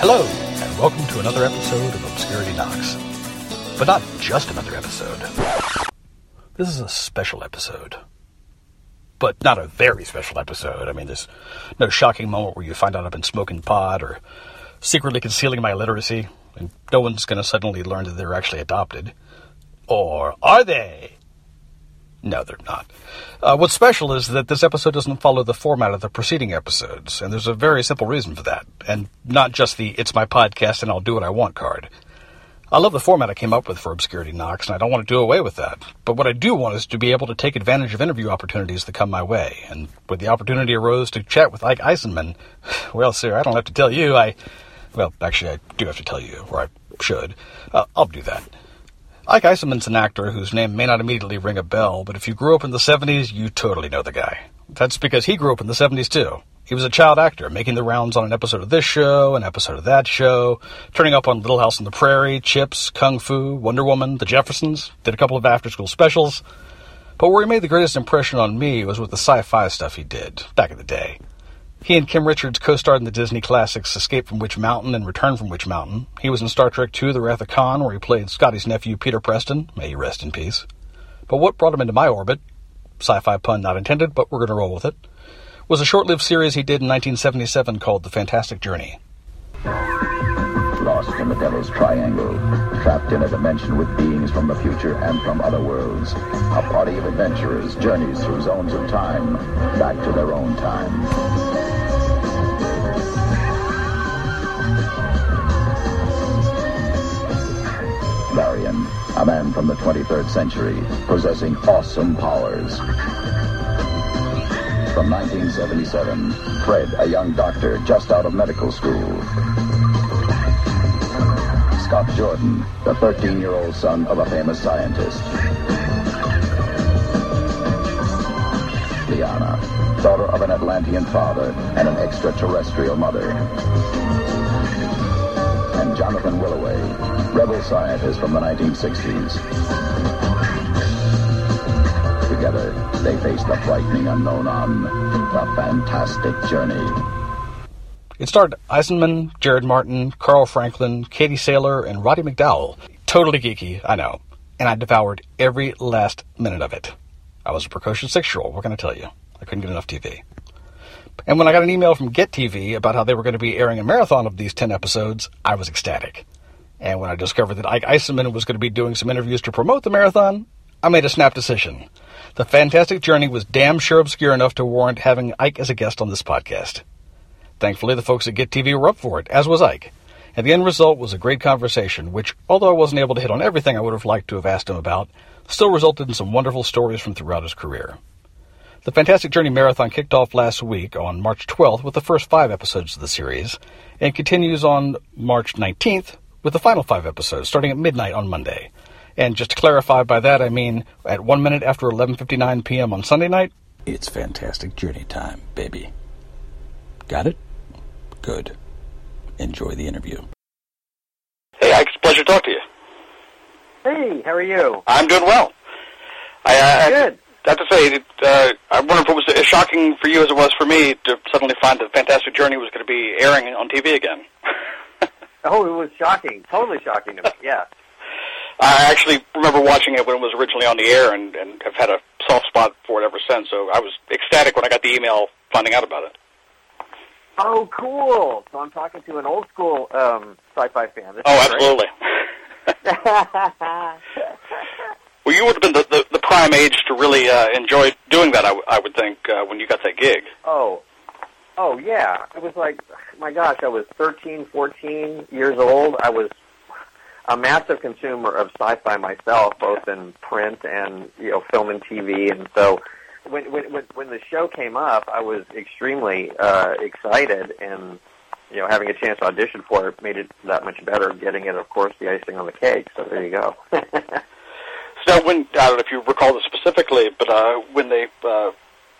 Hello, and welcome to another episode of Obscurity Knocks. But not just another episode. This is a special episode. But not a very special episode. I mean, there's no shocking moment where you find out I've been smoking pot or secretly concealing my illiteracy, and no one's going to suddenly learn that they're actually adopted. Or are they? No, they're not. Uh, what's special is that this episode doesn't follow the format of the preceding episodes, and there's a very simple reason for that, and not just the it's my podcast and I'll do what I want card. I love the format I came up with for Obscurity Knocks, and I don't want to do away with that. But what I do want is to be able to take advantage of interview opportunities that come my way. And when the opportunity arose to chat with Ike Eisenman, well, sir, I don't have to tell you. I, well, actually, I do have to tell you, or I should. Uh, I'll do that. Ike Eisenman's an actor whose name may not immediately ring a bell, but if you grew up in the 70s, you totally know the guy. That's because he grew up in the 70s too. He was a child actor, making the rounds on an episode of this show, an episode of that show, turning up on Little House on the Prairie, Chips, Kung Fu, Wonder Woman, The Jeffersons, did a couple of after school specials. But where he made the greatest impression on me was with the sci fi stuff he did, back in the day. He and Kim Richards co-starred in the Disney classics Escape from Witch Mountain and Return from Witch Mountain. He was in Star Trek II The Wrath of Khan, where he played Scotty's nephew, Peter Preston. May he rest in peace. But what brought him into my orbit, sci-fi pun not intended, but we're going to roll with it, was a short-lived series he did in 1977 called The Fantastic Journey. Lost in the Devil's Triangle, trapped in a dimension with beings from the future and from other worlds, a party of adventurers journeys through zones of time, back to their own time. A man from the 23rd century, possessing awesome powers. From 1977, Fred, a young doctor just out of medical school. Scott Jordan, the 13-year-old son of a famous scientist. Liana, daughter of an Atlantean father and an extraterrestrial mother. And Jonathan Willoway, rebel scientist from the 1960s. Together, they face the frightening unknown on The Fantastic Journey. It starred Eisenman, Jared Martin, Carl Franklin, Katie Saylor, and Roddy McDowall. Totally geeky, I know. And I devoured every last minute of it. I was a precocious six-year-old, what can I tell you? I couldn't get enough TV. And when I got an email from Get TV about how they were going to be airing a marathon of these 10 episodes, I was ecstatic. And when I discovered that Ike Eisenman was going to be doing some interviews to promote the marathon, I made a snap decision. The Fantastic Journey was damn sure obscure enough to warrant having Ike as a guest on this podcast. Thankfully, the folks at Get TV were up for it, as was Ike. And the end result was a great conversation, which, although I wasn't able to hit on everything I would have liked to have asked him about, still resulted in some wonderful stories from throughout his career. The Fantastic Journey Marathon kicked off last week on March 12th with the first five episodes of the series, and continues on March 19th with the final five episodes, starting at midnight on Monday. And just to clarify by that, I mean at one minute after 11:59 p.m. on Sunday night, it's Fantastic Journey time, baby. Got it? Good. Enjoy the interview. Hey, Ike, it's a pleasure to talk to you. Hey, how are you? I'm doing well. I, uh, Good. I have to say, uh, I wonder if it was as shocking for you as it was for me to suddenly find that Fantastic Journey was going to be airing on TV again. Oh, it was shocking. Totally shocking to me. Yeah. I actually remember watching it when it was originally on the air and, and have had a soft spot for it ever since. So I was ecstatic when I got the email finding out about it. Oh, cool. So I'm talking to an old school um, sci-fi fan. This Oh, absolutely. Well, you would have been the, the, the prime age to really uh, enjoy doing that, I, w- I would think, uh, when you got that gig. oh, oh yeah. It was like, my gosh, I was 13, 14 years old. I was a massive consumer of sci-fi myself, both in print and you know film and TV. And so, when when when, the show came up, I was extremely uh, excited and. You know, having a chance to audition for it made it that much better. Getting it, of course, the icing on the cake. So there you go. So when I don't know if you recall this specifically, but uh, when they uh,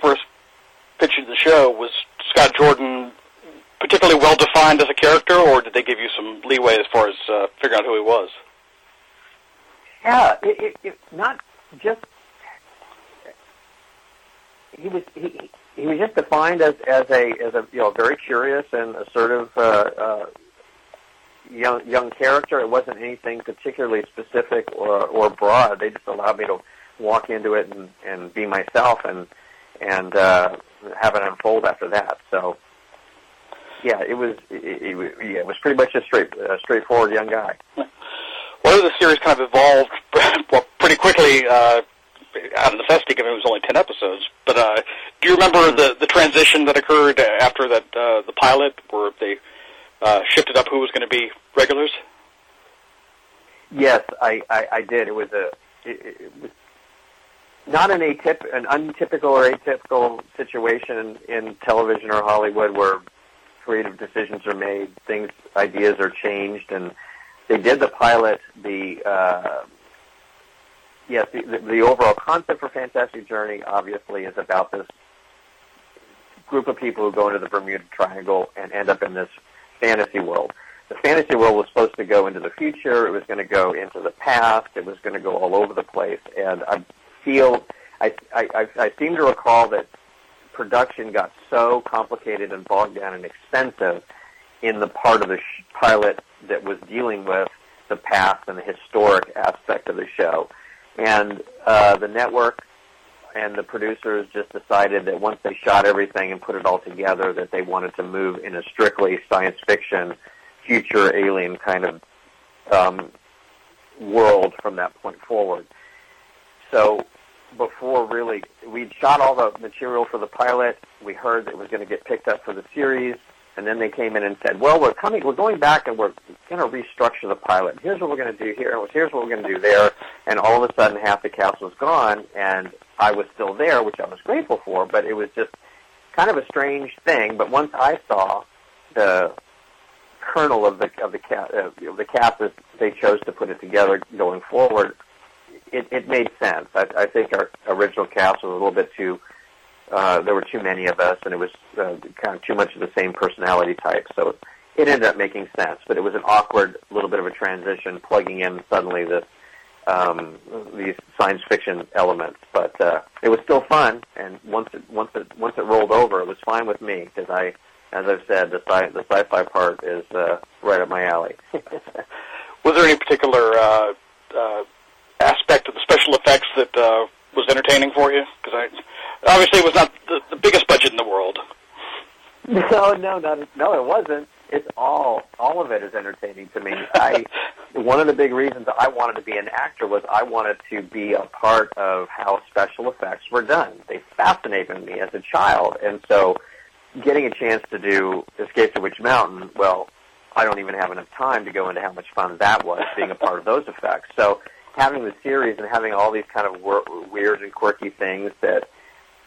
first pitched the show, was Scott Jordan particularly well defined as a character, or did they give you some leeway as far as uh, figuring out who he was? Yeah, it, it, it, not just he was he, he- was just defined as as a as a you know very curious and assertive uh, uh, young young character. It wasn't anything particularly specific or or broad. They just allowed me to walk into it and and be myself and and uh, have it unfold after that. So yeah, it was it, it, yeah, it was pretty much a straight uh, straightforward young guy. Well, the series kind of evolved well, pretty quickly uh, out of necessity, given it was only ten episodes. But uh, do you remember the the transition that occurred after that uh, the pilot, where they uh, shifted up who was going to be regulars? Yes, I, I, I did. It was a it, it was not an atyp an untypical or atypical situation in, television or Hollywood where creative decisions are made, things ideas are changed, and they did the pilot. The uh, yes, the, the, the overall concept for Fantastic Journey obviously is about this group of people who go into the Bermuda Triangle and end up in this fantasy world. The fantasy world was supposed to go into the future. It was going to go into the past. It was going to go all over the place. And I feel, I, I, I seem to recall that production got so complicated and bogged down and expensive in the part of the sh- pilot that was dealing with the past and the historic aspect of the show. And uh, the network and the producers just decided that once they shot everything and put it all together, that they wanted to move in a strictly science fiction, future alien kind of um, world from that point forward. So before really, we'd shot all the material for the pilot. We heard that it was going to get picked up for the series, and then they came in and said, "Well, we're coming. We're going back and we're going to restructure the pilot. Here's what we're going to do here. Here's what we're going to do there." And all of a sudden, half the cast was gone, and I was still there, which I was grateful for. But it was just kind of a strange thing. But once I saw the kernel of the of the cast, uh, the cast as they chose to put it together going forward, it, it made sense. I, I think our original cast was a little bit too. Uh, there were too many of us, and it was uh, kind of too much of the same personality type. So it ended up making sense. But it was an awkward little bit of a transition, plugging in suddenly this um, these science fiction elements. But uh, it was still fun, and once it once it once it rolled over, it was fine with me because I, as I've said, the sci the sci-fi part is uh, right up my alley. was there any particular uh, uh, aspect of the special effects that uh, was entertaining for you? Because I obviously it was not the, the biggest budget in the world. No, no, not, no, it wasn't. It's all, all of it is entertaining to me. I, one of the big reasons I wanted to be an actor was I wanted to be a part of how special effects were done. They fascinated me as a child, and so getting a chance to do Escape to Witch Mountain, well, I don't even have enough time to go into how much fun that was being a part of those effects. So having the series and having all these kind of wor- weird and quirky things that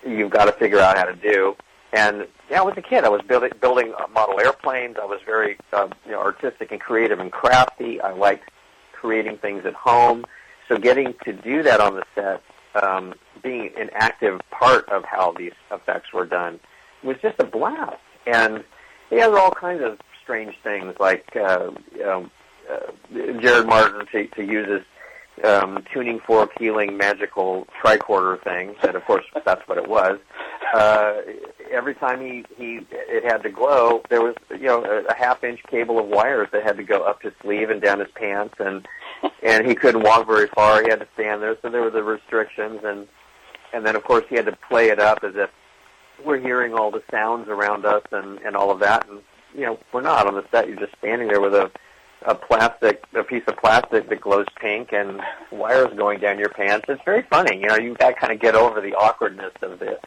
you've got to figure out how to do. And yeah, I was a kid. I was building building model airplanes. I was very uh, you know, artistic and creative and crafty. I liked creating things at home. So getting to do that on the set, um, being an active part of how these effects were done, was just a blast. And he has all kinds of strange things, like uh, you know, uh, Jared Martin to, to use his um, tuning fork healing magical tricorder thing. That of course that's what it was. Uh, every time he he it had to glow, there was you know a, a half inch cable of wires that had to go up his sleeve and down his pants, and and he couldn't walk very far. He had to stand there, so there were the restrictions, and and then of course he had to play it up as if we're hearing all the sounds around us and and all of that, and you know we're not on the set. You're just standing there with a a plastic, a piece of plastic that glows pink and wires going down your pants. It's very funny. You know, you got to kind of get over the awkwardness of the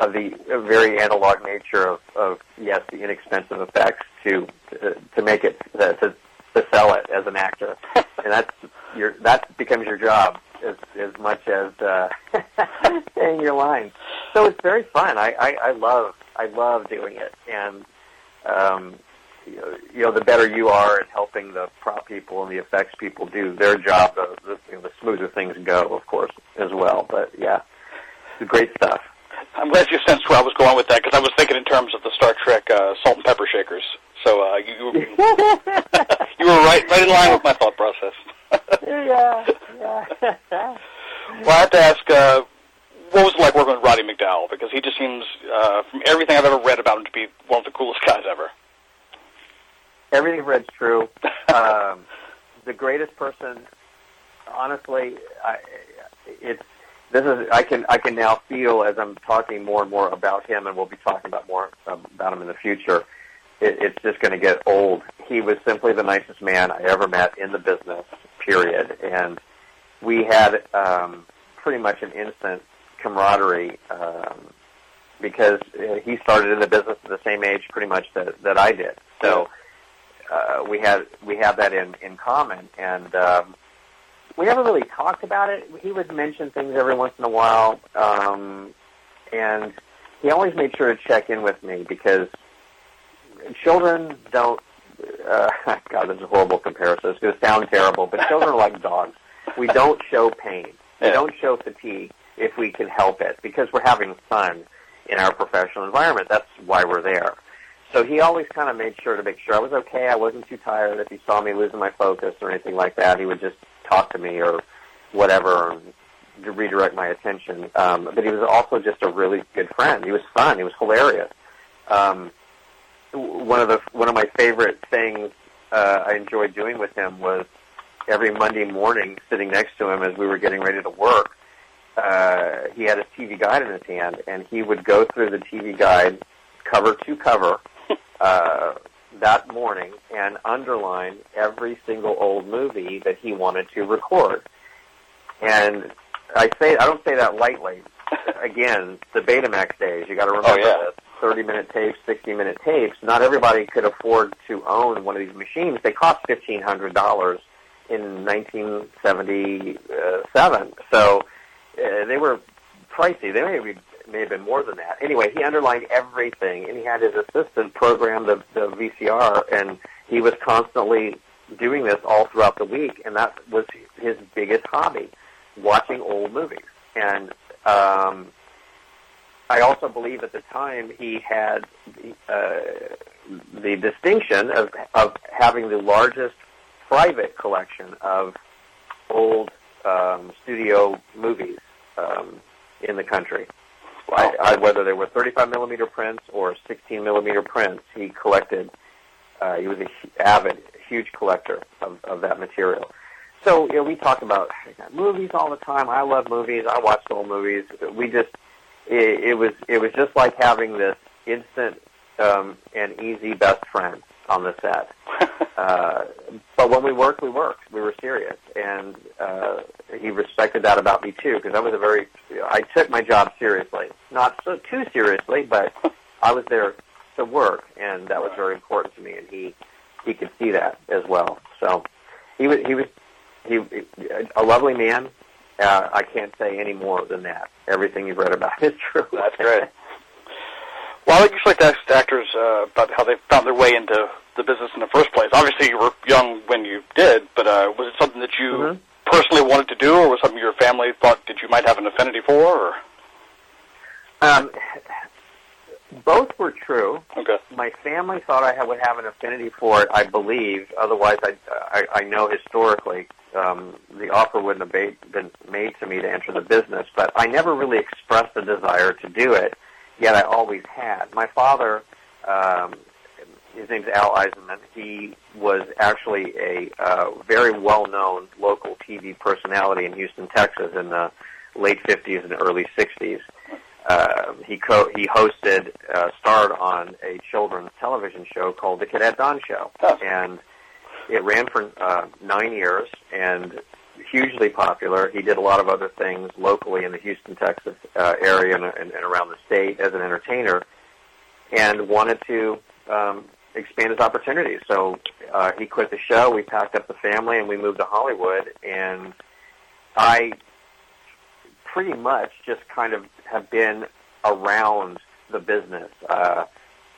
of the very analog nature of, of yes, the inexpensive effects to to, to make it to to sell it as an actor, and that's your that becomes your job as as much as uh, saying your lines. So it's very fun. I, I I love I love doing it, and um, you know, the better you are at helping the prop people and the effects people do their job, the, the, you know, the smoother things go, of course, as well. But yeah, great stuff. I'm glad you sensed where I was going with that because I was thinking in terms of the Star Trek uh, salt and pepper shakers. So uh, you you were right right in line with my thought process. yeah, yeah. well, I have to ask, uh, what was it like working with Roddy McDowall? Because he just seems, uh, from everything I've ever read about him, to be one of the coolest guys ever. everything I've read's true. Um, the person, honestly, I, it's this is I can I can now feel as I'm talking more and more about him, and we'll be talking about more about him in the future. It, it's just going to get old. He was simply the nicest man I ever met in the business. Period. And we had um, pretty much an instant camaraderie um, because uh, he started in the business at the same age, pretty much that that I did. So uh, we had we have that in in common, and um, we never really talked about it. He would mention things every once in a while, um, and he always made sure to check in with me because children don't. Uh, God, this is a horrible comparison. It's going to sound terrible, but children are like dogs. We don't show pain. We Yeah. don't show fatigue if we can help it because we're having fun in our professional environment. That's why we're there. So he always kind of made sure to make sure I was okay. I wasn't too tired. If he saw me losing my focus or anything like that, he would just talk to me or whatever to redirect my attention. Um, but he was also just a really good friend. He was fun. He was hilarious. Um, one of the one of my favorite things uh, I enjoyed doing with him was every Monday morning, sitting next to him as we were getting ready to work. Uh, he had his TV guide in his hand, and he would go through the TV guide cover to cover uh, that morning and underline every single old movie that he wanted to record. And I say I don't say that lightly. Again, the Betamax days. You got to remember Oh, yeah. this. 30 minute tapes, 60 minute tapes. Not everybody could afford to own one of these machines. They cost $1,500 in 1977. So uh, they were pricey. They may, be, may have been more than that. Anyway, he underlined everything, and he had his assistant program the, the VCR, and he was constantly doing this all throughout the week, and that was his biggest hobby, watching old movies. And um, I also believe at the time he had uh, the distinction of, of having the largest private collection of old um, studio movies um, in the country. I, I, whether they were 35 millimeter prints or 16 millimeter prints, he collected. Uh, he was a avid, huge collector of, of that material. So you know, we talk about movies all the time. I love movies. I watch old movies. We just it, it was it was just like having this instant um, and easy best friend on the set. Uh, but when we worked, we worked. We were serious, and uh, he respected that about me too. Because I was a very, I took my job seriously, not so too seriously, but I was there to work, and that was very important to me. And he he could see that as well. So he was he was he a lovely man. Uh, I can't say any more than that. Everything you've read about is true. That's great. Well, I just like to ask actors uh, about how they found their way into the business in the first place. Obviously, you were young when you did, but uh, was it something that you Mhm. Personally wanted to do, or was something your family thought that you might have an affinity for? Or Um, both were true. okay, My family thought I would have an affinity for it. I believe. Otherwise, I I, I know historically um, the offer wouldn't have been made to me to enter the business. But I never really expressed a desire to do it. Yet I always had. My father. Um, his name's Al Eisenman. He was actually a uh, very well-known local TV personality in Houston, Texas, in the late 50s and early 60s. Uh, he co- he hosted, uh, starred on a children's television show called The Cadet Don Show, Oh. and it ran for uh, nine years and hugely popular. He did a lot of other things locally in the Houston, Texas uh, area and, and, and around the state as an entertainer, and wanted to um, expand his opportunities. So uh, he quit the show. We packed up the family and we moved to Hollywood. And I pretty much just kind of have been around the business uh,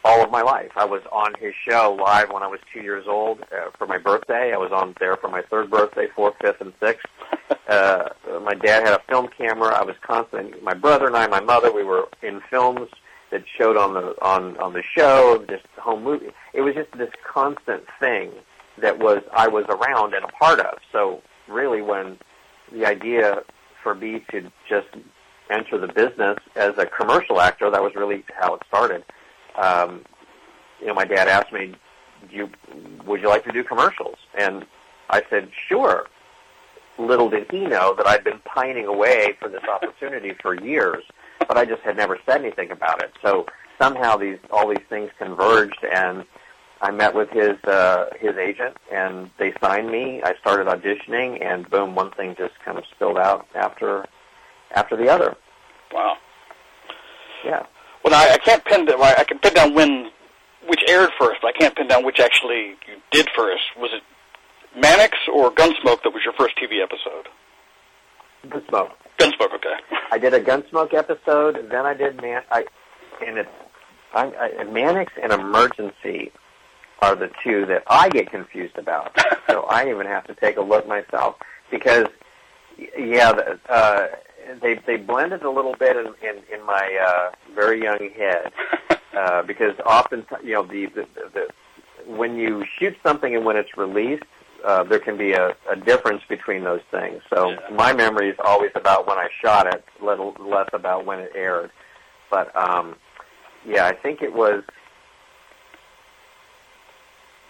all of my life. I was on his show live when I was two years old uh, for my birthday. I was on there for my third birthday, fourth, fifth, and sixth. Uh, my dad had a film camera. I was constantly, my brother and I, my mother, we were in films that showed on the on on the show, just home movie. It was just this constant thing that was I was around and a part of. So really, when the idea for me to just enter the business as a commercial actor, that was really how it started. Um, you know, my dad asked me, you would you like to do commercials? And I said, sure. Little did he know that I'd been pining away for this opportunity for years, but I just had never said anything about it. So somehow these all these things converged, and I met with his uh, his agent, and they signed me. I started auditioning, and boom, one thing just kind of spilled out after after the other. Wow. Yeah. Well, I, I can't pin down. I can pin down when which aired first, but I can't pin down which actually you did first. Was it Mannix or Gunsmoke that was your first TV episode? Gunsmoke. Gunsmoke, okay. I did a Gunsmoke episode, then I did Man. I and it's I, I, Mannix and Emergency are the two that I get confused about. so I even have to take a look myself because yeah, the, uh, they they blended a little bit in in, in my uh, very young head uh, because often you know the, the the when you shoot something and when it's released, uh, there can be a, a difference between those things. So Yeah. my memory is always about when I shot it, little less about when it aired. But um, yeah, I think it was.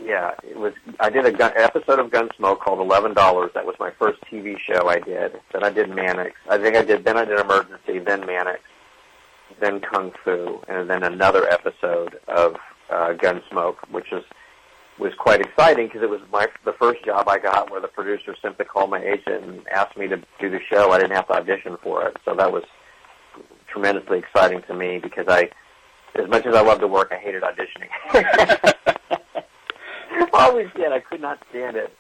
Yeah, it was. I did a gun, episode of Gunsmoke called Eleven Dollars. That was my first TV show I did. Then I did Mannix. I think I did. Then I did Emergency. Then Mannix. Then Kung Fu, and then another episode of uh, Gunsmoke, which was was quite exciting because it was my the first job I got where the producer simply called my agent and asked me to do the show. I didn't have to audition for it, so that was tremendously exciting to me because I, as much as I love to work, I hated auditioning. Always did. I could not stand it,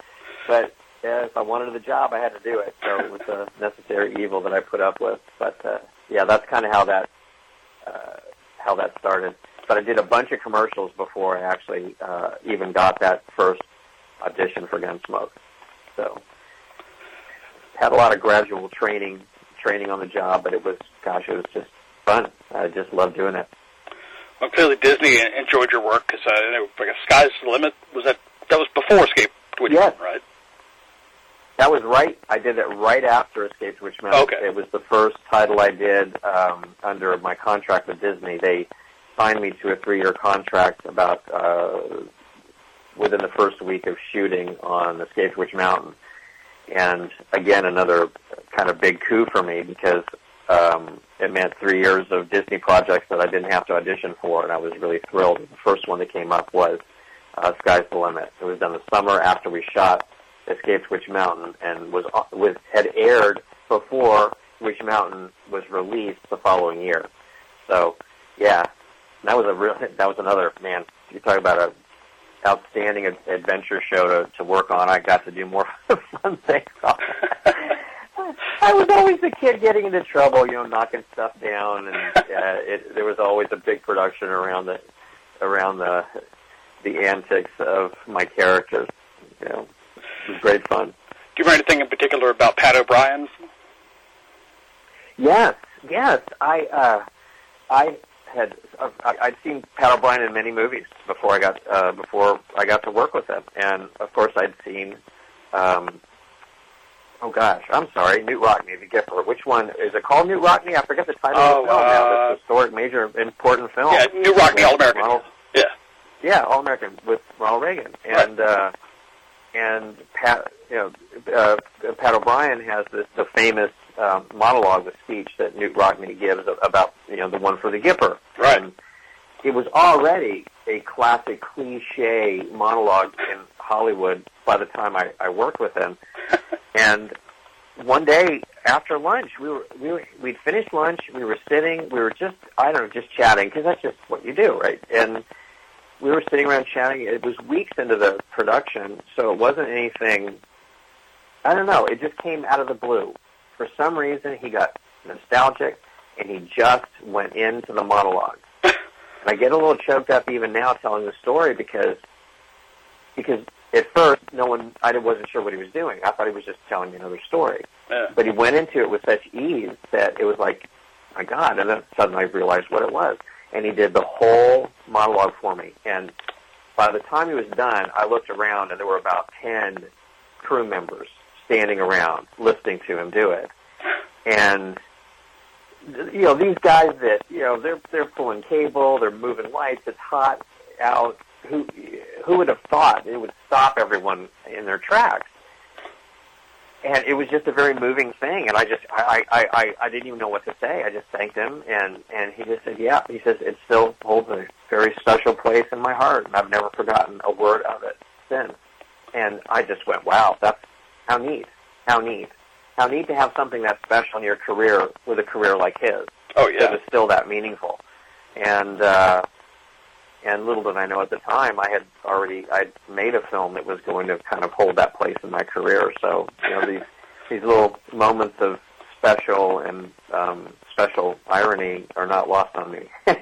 but uh, if I wanted the job, I had to do it. So it was a necessary evil that I put up with. But uh, yeah, that's kind of how that uh, how that started. But I did a bunch of commercials before I actually uh, even got that first audition for Gunsmoke. So had a lot of gradual training training on the job, but it was gosh, it was just fun. I just loved doing it. Well, clearly Disney enjoyed your work because uh, I know, like, Sky's the Limit was that that was before Escape to Witch Yes. Mountain, right? That was right. I did it right after Escape to Witch Mountain. Okay. It was the first title I did um, under my contract with Disney. They signed me to a three-year contract about uh, within the first week of shooting on Escape Witch Mountain. And again, another kind of big coup for me because um, it meant three years of Disney projects that I didn't have to audition for, and I was really thrilled. The first one that came up was uh, Sky's the Limit. It was done the summer after we shot Escape to Witch Mountain, and was was had aired before Witch Mountain was released the following year. So, yeah, that was a real. That was another man. You talk about a outstanding ad- adventure show to to work on. I got to do more fun things. I was always the kid getting into trouble, you know, knocking stuff down, and uh, it, there was always a big production around the around the the antics of my characters. You know, it was great fun. Do you remember anything in particular about Pat O'Brien? Yes, yes. I uh, I had I, I'd seen Pat O'Brien in many movies before I got uh, before I got to work with him, and of course I'd seen. Um, oh gosh, I'm sorry, Knute Rockne, the Gipper. Which one is it called? Knute Rockne? I forget the title Oh, of the film now. uh, This historic, major, important film. Yeah, Knute Rockne, All American. Ronald, Yeah. yeah, All American with Ronald Reagan, and uh, and Pat, you know, uh, Pat O'Brien has this the famous um, monologue, the speech that Knute Rockne gives about you know the one for the Gipper. Right. And it was already a classic cliche monologue in Hollywood by the time I, I worked with him. And one day after lunch, we were we were, we'd finished lunch. We were sitting. We were just I don't know, just chatting because that's just what you do, right? And we were sitting around chatting. It was weeks into the production, so it wasn't anything. I don't know. It just came out of the blue. For some reason, he got nostalgic, and he just went into the monologue. And I get a little choked up even now telling the story because because at first no one I wasn't sure what he was doing. I thought he was just telling me another story. Yeah. But he went into it with such ease that it was like, my God! And then suddenly I realized what it was. And he did the whole monologue for me. And by the time he was done, I looked around and there were about ten crew members standing around listening to him do it. And you know these guys that you know they're they're pulling cable, they're moving lights. It's hot out. Who who would have thought it would stop everyone in their tracks? And it was just a very moving thing, and I just I, I, I, I didn't even know what to say. I just thanked him, and and he just said, "Yeah." He says it still holds a very special place in my heart, and I've never forgotten a word of it since. And I just went, "Wow, that's how neat, how neat, how neat to have something that special in your career with a career like his." Oh yeah. was still that meaningful. And uh, and little did I know at the time, I had already I'd made a film that was going to kind of hold that place in my career. So you know these these little moments of special and um, special irony are not lost on me.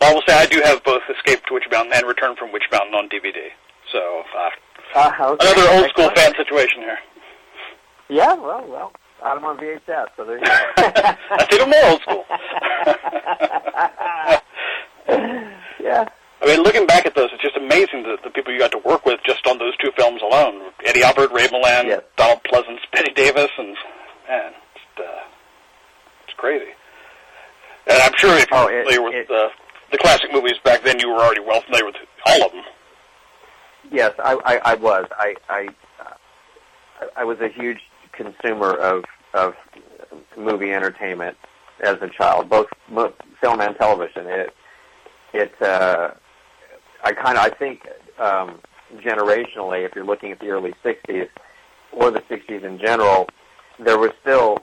Well, I will say I do have both Escape to Witch Mountain and Return from Witch Mountain on DVD. So uh, uh, okay. another old school fan situation here. Yeah, well, well, I them on VHS, so there you go. That's even more old school. yeah. I mean, looking back at those, it's just amazing the, the people you got to work with just on those two films alone. Eddie Albert, Ray Milland, Yes. Donald Pleasence, Bette Davis, and man, it's, uh, it's crazy. And I'm sure if you're Oh, it- familiar with it- the, the classic movies back then, you were already well familiar with all of them. Yes, I, I, I was. I, I, I was a huge consumer of of movie entertainment as a child, both mo- film and television. It, it, uh, I kind of, I think, um, generationally, if you're looking at the early '60s or the '60s in general, there was still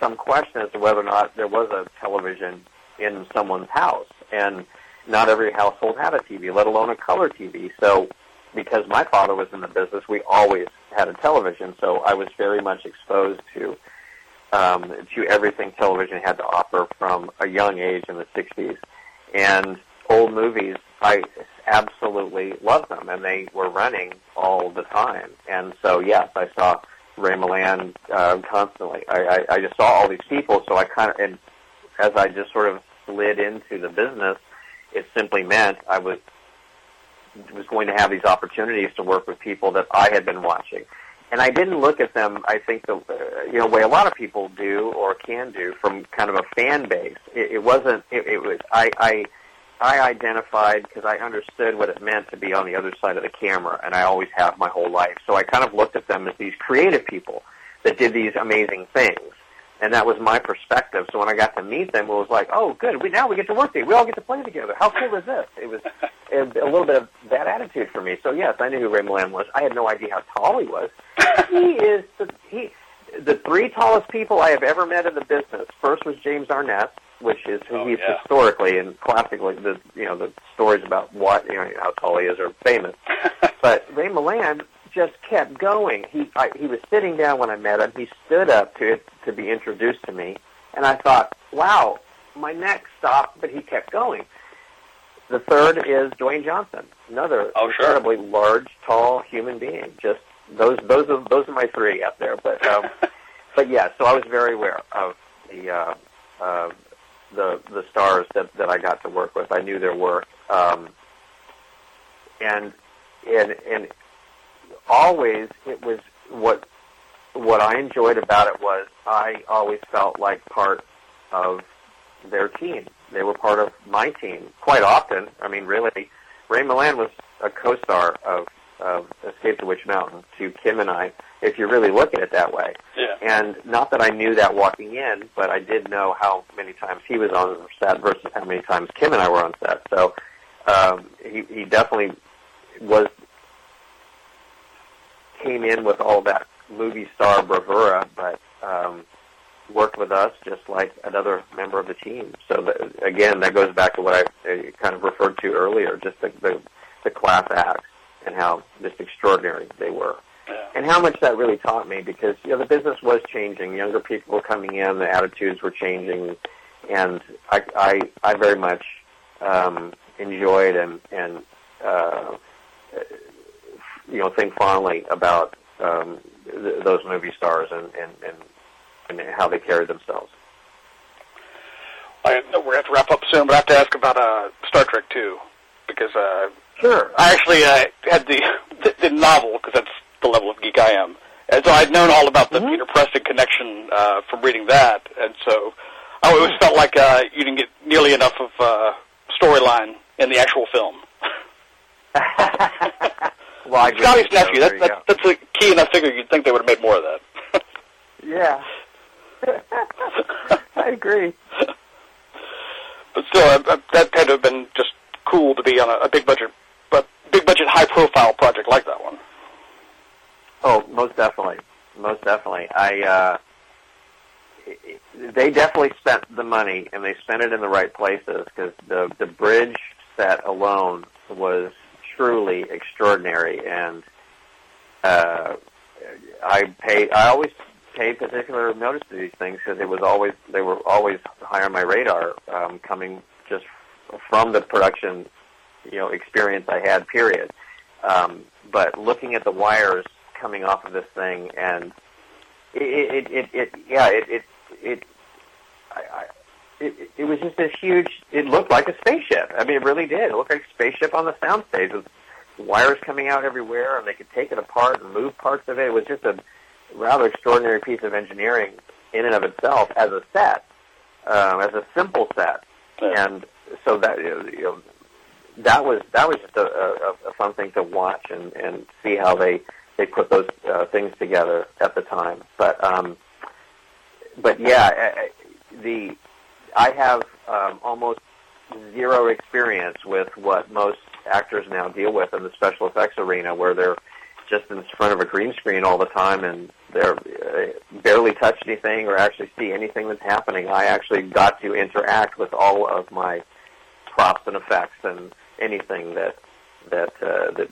some question as to whether or not there was a television in someone's house, and not every household had a TV, let alone a color TV. So because my father was in the business, we always had a television, so I was very much exposed to um, to everything television had to offer from a young age in the '60s. And old movies, I absolutely loved them, and they were running all the time. And so, yes, I saw Ray Milland uh, constantly. I, I, I just saw all these people, so I kind of, and as I just sort of slid into the business, it simply meant I was was going to have these opportunities to work with people that I had been watching. And I didn't look at them, I think, the uh, you know way a lot of people do or can do from kind of a fan base. It, it wasn't. It, it was. I I I identified because I understood what it meant to be on the other side of the camera, and I always have my whole life. So I kind of looked at them as these creative people that did these amazing things, and that was my perspective. So when I got to meet them, it was like, oh, good. We now we get to work together. We all get to play together. How cool is this? It was a, a little bit of that attitude for me. So yes, I knew who Ray Milland was. I had no idea how tall he was. he is the he the three tallest people I have ever met in the business. First was James Arness, which is who Oh, he's yeah. historically and classically the you know the stories about what you know how tall he is are famous. but Ray Milland just kept going. He I, he was sitting down when I met him. He stood up to to be introduced to me, and I thought, wow, my neck stopped, but he kept going. The third is Dwayne Johnson, another Oh, sure. incredibly large, tall human being. Just those those are those are my three up there. But um, but yeah, so I was very aware of the uh, uh, the the stars that that I got to work with. I knew their work, um, and and and always it was what what I enjoyed about it was I always felt like part of their team. They were part of my team quite often. I mean, really, Ray Milland was a co-star of, of Escape to Witch Mountain to Kim and I, if you really look at it that way. Yeah. And not that I knew that walking in, but I did know how many times he was on set versus how many times Kim and I were on set. So um, he, he definitely was came in with all that movie star bravura, but um, worked with us just like another member of the team. So that, again, that goes back to what I uh, kind of referred to earlier, just the, the, the class acts and how just extraordinary they were. Yeah. And how much that really taught me because you know the business was changing, younger people were coming in, the attitudes were changing, and I I, I very much um, enjoyed and and uh, you know think fondly about um, th- those movie stars and, and and and how they carried themselves. I know we're going to have to wrap up soon, but I have to ask about uh, Star Trek 2 because uh, Sure. I actually uh, had the, the, the novel because that's the level of geek I am. And so I'd known all about the Mhm. Peter Preston connection uh, from reading that, and so I always felt like uh, you didn't get nearly enough of uh, storyline in the actual film. Slide Scotty's nephew. That, that, that's a key enough figure. You'd think they would have made more of that. Yeah. I agree. but still, uh, uh, that had to have been just cool to be on a, a big budget, but big budget, high profile project like that one. Oh, most definitely, most definitely. I uh, they definitely spent the money, and they spent it in the right places because the the bridge set alone was truly extraordinary, and uh, I pay. I always pay particular notice to these things because it was always they were always high on my radar, um, coming just from the production, you know, experience I had. Period. Um, but looking at the wires coming off of this thing, and it, it, it, it yeah, it, it, it, I, I, it, it was just this huge. It looked like a spaceship. I mean, it really did. It looked like a spaceship on the soundstage with wires coming out everywhere, and they could take it apart and move parts of it. It was just a rather extraordinary piece of engineering in and of itself as a set, um, as a simple set, Yeah. and so that you know that was that was just a, a, a fun thing to watch and, and see how they they put those uh, things together at the time. But um, but yeah, I- I- the I have um, almost zero experience with what most actors now deal with in the special effects arena, where they're just in front of a green screen all the time and they're uh, barely touch anything or actually see anything that's happening. I actually got to interact with all of my props and effects and anything that that uh, that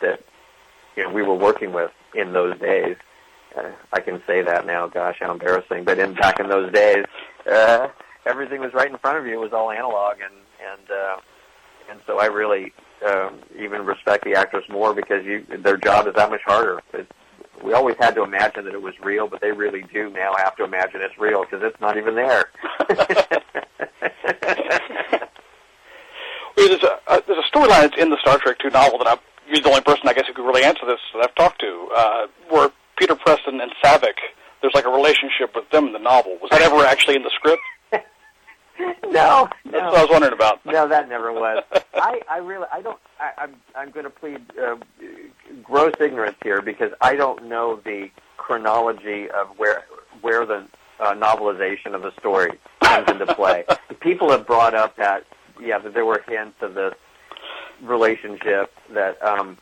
that you know we were working with in those days. Uh, I can say that now. Gosh, how embarrassing! But in back in those days, uh, everything was right in front of you. It was all analog, and and uh, and so I really um, even respect the actors more because you their job is that much harder. It's, we always had to imagine that it was real, but they really do now have to imagine it's real because it's not even there. Well, there's a, uh, there's a storyline that's in the Star Trek II novel that I, you're the only person I guess who could really answer this that I've talked to, uh, where Peter Preston and Saavik, there's like a relationship with them in the novel. Was that ever actually in the script? No, That's what I was wondering about. No, that never was. I, I really, I don't. I, I'm, I'm going to plead uh, gross ignorance here because I don't know the chronology of where where the uh, novelization of the story comes into play. People have brought up that yeah, that there were hints of this relationship that um,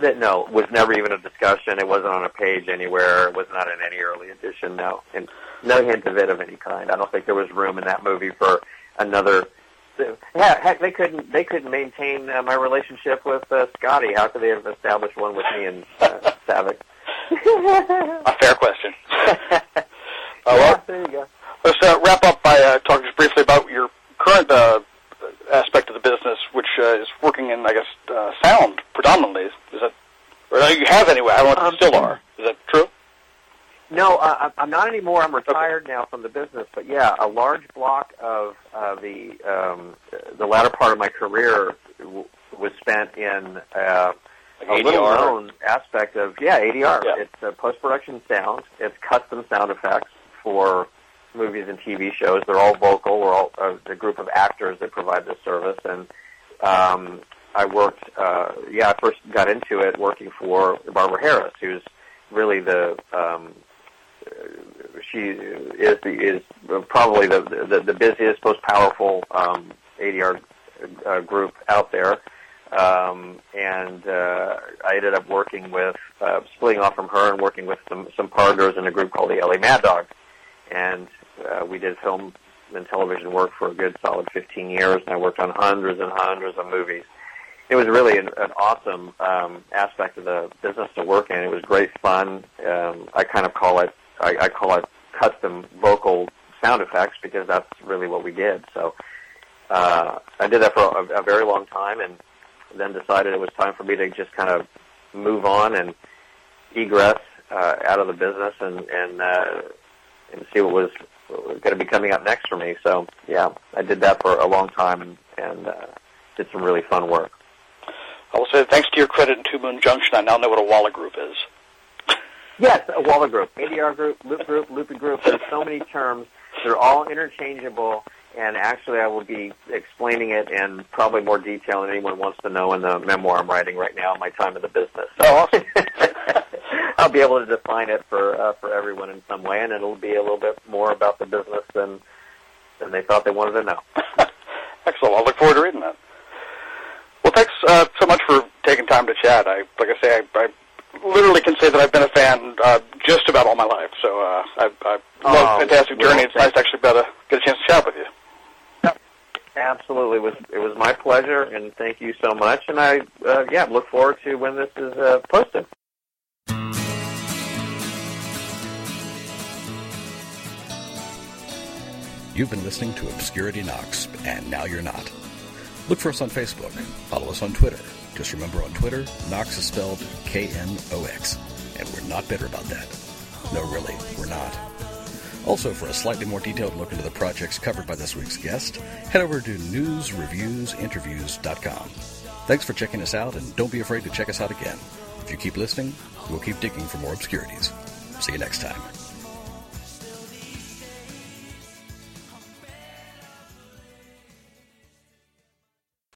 that no was never even a discussion. It wasn't on a page anywhere. It was not in any early edition. No, and no hint of it of any kind. I don't think there was room in that movie for another. Yeah, heck, they couldn't. They couldn't maintain uh, my relationship with uh, Scotty. How could they have established one with me and uh, Saavik? A fair question. Uh, well, there you go. let's uh, wrap up by uh, talking just briefly about your current uh, aspect of the business, which uh, is working in, I guess, uh, sound predominantly. Is that, or you have anyway? I don't know if Um, you still are. Is that true? No, uh, I'm- not anymore. I'm retired now from the business. But yeah, a large block of uh, the um, the latter part of my career w- was spent in uh, Like a little known aspect of yeah ADR. Yeah. It's uh, post production sound. It's custom sound effects for movies and TV shows. They're all vocal. We're all uh, a group of actors that provide this service. And um, I worked. Uh, yeah, I first got into it working for Barbara Harris, who's really the um, she is the, is probably the, the the busiest, most powerful um, ADR uh, group out there. Um, and uh, I ended up working with uh, splitting off from her and working with some some partners in a group called the LA Mad Dog. and uh, we did film and television work for a good solid 15 years. And I worked on hundreds and hundreds of movies. It was really an, an awesome um, aspect of the business to work in. It was great fun. Um, I kind of call it I, I call it custom vocal sound effects because that's really what we did. So uh, I did that for a, a very long time, and then decided it was time for me to just kind of move on and egress uh, out of the business and and uh, and see what was going to be coming up next for me. So yeah, I did that for a long time and, and uh, did some really fun work. I will say thanks to your credit in Two Moon Junction, I now know what a Walla group is. Yes, a Walla group, ADR group, loop group, loopy group. There's so many terms. They're all interchangeable, and actually I will be explaining it in probably more detail than anyone wants to know in the memoir I'm writing right now, My Time in the Business. So. I'll be able to define it for uh, for everyone in some way, and it'll be a little bit more about the business than than they thought they wanted to know. Excellent. I'll look forward to reading that. Well, thanks uh, so much for taking time to chat. I, like I say, I, I literally can say that I've been a fan uh, just about all my life. So uh, I, I love Oh, Fantastic Journey. It's nice to actually be able to get a chance to chat with you. Absolutely, it was it was my pleasure, and thank you so much. And I uh, yeah look forward to when this is uh, posted. You've been listening to Obscurity Knocks, and now you're not. Look for us on Facebook. Follow us on Twitter. Just remember on Twitter, Knox is spelled K-N-O-X, and we're not bitter about that. No, really, we're not. Also, for a slightly more detailed look into the projects covered by this week's guest, head over to newsreviewsinterviews.com. Thanks for checking us out, and don't be afraid to check us out again. If you keep listening, we'll keep digging for more obscurities. See you next time.